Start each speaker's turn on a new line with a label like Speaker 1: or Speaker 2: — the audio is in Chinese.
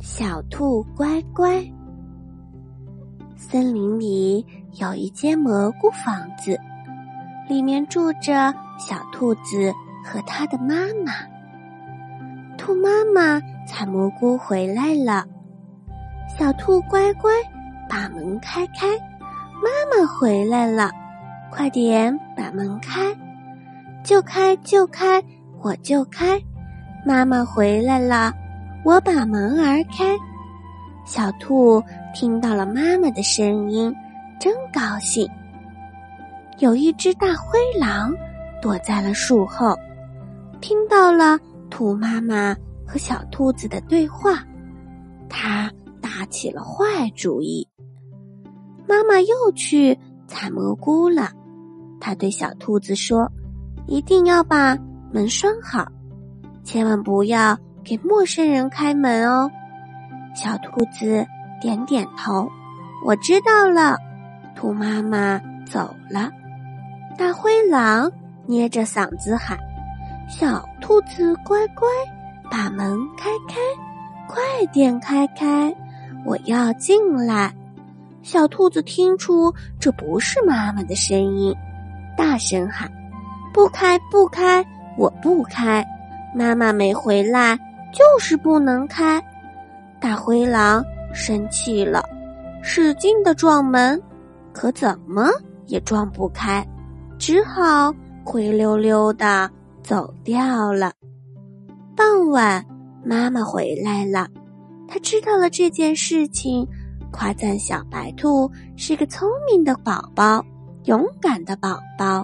Speaker 1: 小兔乖乖。森林里有一间蘑菇房子，里面住着小兔子和它的妈妈。兔妈妈采蘑菇回来了，小兔乖乖把门开开。妈妈回来了，快点把门开，就开就开，我就开。妈妈回来了。我把门儿开，小兔听到了妈妈的声音，真高兴。有一只大灰狼躲在了树后，听到了兔妈妈和小兔子的对话，它打起了坏主意。妈妈又去采蘑菇了，它对小兔子说：“一定要把门拴好，千万不要。”给陌生人开门哦，小兔子点点头，我知道了。兔妈妈走了，大灰狼捏着嗓子喊：“小兔子乖乖，把门开开，快点开开，我要进来。”小兔子听出这不是妈妈的声音，大声喊：“不开，不开，我不开，妈妈没回来。”就是不能开，大灰狼生气了，使劲的撞门，可怎么也撞不开，只好灰溜溜的走掉了。傍晚，妈妈回来了，她知道了这件事情，夸赞小白兔是个聪明的宝宝，勇敢的宝宝。